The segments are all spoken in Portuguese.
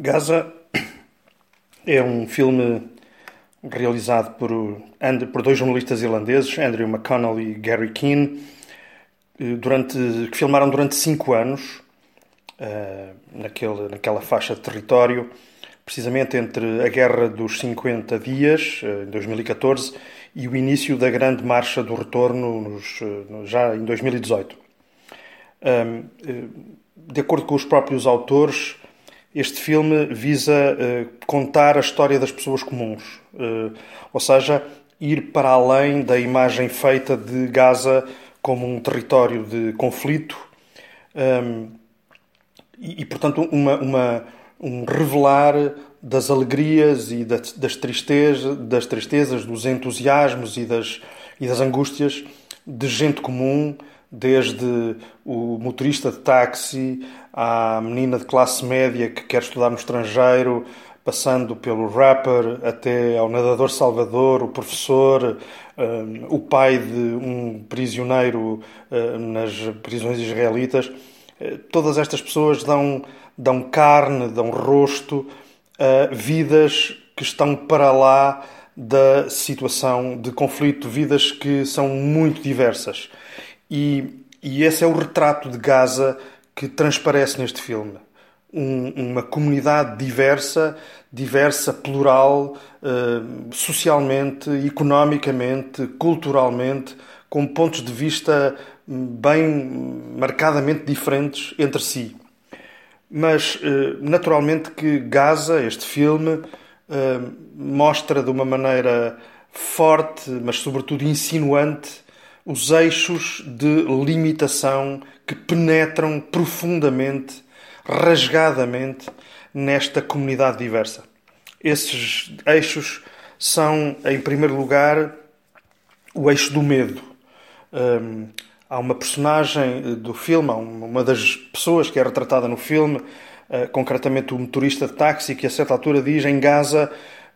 Gaza é um filme realizado por, por dois jornalistas irlandeses, Andrew McConnell e Gary Keane, eh, durante, que filmaram durante cinco anos uh, naquele, naquela faixa de território, precisamente entre a Guerra dos 50 Dias, uh, em 2014, e o início da Grande Marcha do Retorno, nos, já em 2018. de acordo com os próprios autores, este filme visa uh, contar a história das pessoas comuns, uh, ou seja, ir para além da imagem feita de Gaza como um território de conflito um, ehm, e, e, portanto, uma, uma, um revelar das alegrias e das, das, tristezas, das tristezas, dos entusiasmos e das, e das angústias de gente comum desde o motorista de táxi à menina de classe média que quer estudar no estrangeiro, passando pelo rapper até ao nadador salvador, o professor, um, o pai de um prisioneiro uh, nas prisões israelitas. Uh, todas estas pessoas dão, dão carne, dão rosto a vidas que estão para lá da situação de conflito, vidas que são muito diversas. E, e esse é o retrato de Gaza que transparece neste filme. Um, uma comunidade diversa, diversa, plural, uh, socialmente, economicamente, culturalmente, com pontos de vista bem marcadamente diferentes entre si. Mas, uh, naturalmente, que Gaza, este filme, uh, mostra de uma maneira forte, mas sobretudo insinuante, os eixos de limitação que penetram profundamente, rasgadamente, nesta comunidade diversa. Esses eixos são, em primeiro lugar, o eixo do medo. Um, há uma personagem do filme, uma das pessoas que é retratada no filme, uh, concretamente o motorista de táxi, que a certa altura diz em Gaza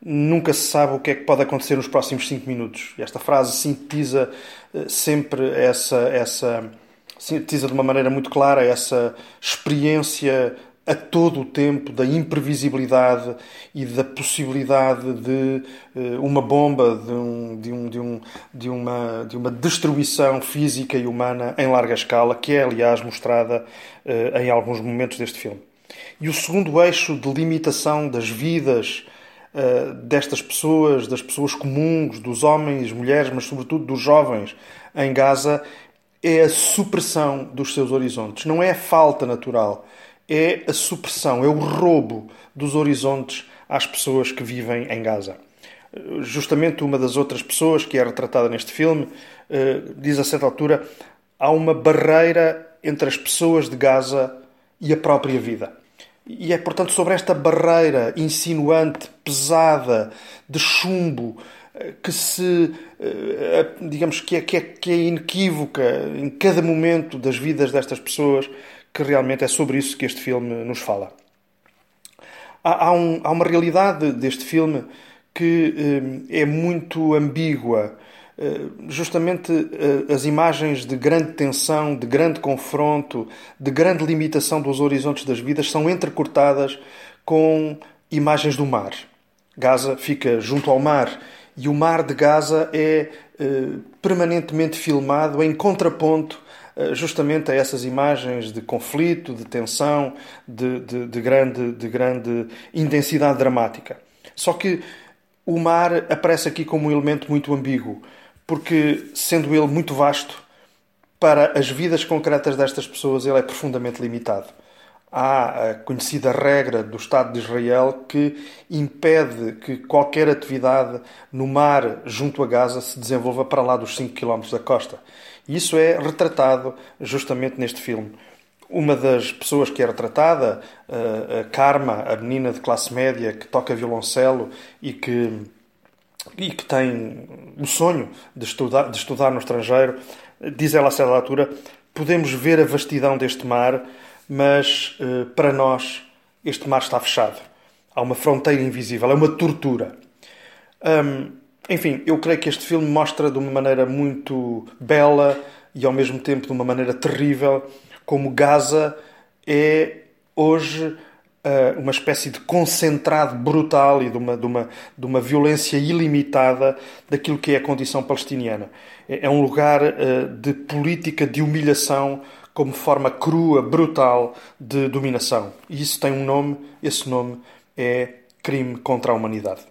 nunca se sabe o que é que pode acontecer nos próximos cinco minutos. Esta frase sintetiza eh, sempre essa, essa sintetiza de uma maneira muito clara essa experiência a todo o tempo da imprevisibilidade e da possibilidade de uh, uma bomba, de, um, de, um, de, um, de, uma, de uma destruição física e humana em larga escala, que é, aliás, mostrada uh, em alguns momentos deste filme. E o segundo eixo de limitação das vidas uh, destas pessoas, das pessoas comuns, dos homens, mulheres, mas sobretudo dos jovens em Gaza, é a supressão dos seus horizontes. Não é a falta natural, é a supressão, é o roubo dos horizontes às pessoas que vivem em Gaza. Justamente uma das outras pessoas que é retratada neste filme uh, diz a certa altura: há uma barreira entre as pessoas de Gaza e a própria vida. E é, portanto, sobre esta barreira insinuante, pesada, de chumbo, eh, que se, eh, digamos, que é, que, é, que é inequívoca em cada momento das vidas destas pessoas, que realmente é sobre isso que este filme nos fala. Há, há, um, há uma realidade deste filme que eh, é muito ambígua justamente eh, as imagens de grande tensão, de grande confronto, de grande limitação dos horizontes das vidas são entrecortadas com imagens do mar. Gaza fica junto ao mar e o mar de Gaza é eh, permanentemente filmado em contraponto justamente a essas imagens de conflito, de tensão, de, de, de, grande, de grande intensidade dramática. Só que o mar aparece aqui como um elemento muito ambíguo porque, sendo ele muito vasto, para as vidas concretas destas pessoas ele é profundamente limitado. Há a conhecida regra do Estado de Israel que impede que qualquer atividade no mar junto a Gaza se desenvolva para lá dos 5 km da costa. E isso é retratado justamente neste filme. Uma das pessoas que é retratada, a Karma, a menina de classe média que toca violoncelo e que e que tem o sonho de estudar, de estudar no estrangeiro, diz ela a certa altura: podemos ver a vastidão deste mar, mas eh, para nós este mar está fechado. Há uma fronteira invisível, é uma tortura. Hum, enfim, eu creio que este filme mostra de uma maneira muito bela e ao mesmo tempo de uma maneira terrível como Gaza é hoje uh, uma espécie de concentrado brutal e de uma, de, uma, de uma violência ilimitada daquilo que é a condição palestiniana. É, é um lugar uh, de política de humilhação como forma crua, brutal de dominação. E isso tem um nome, esse nome é crime contra a humanidade.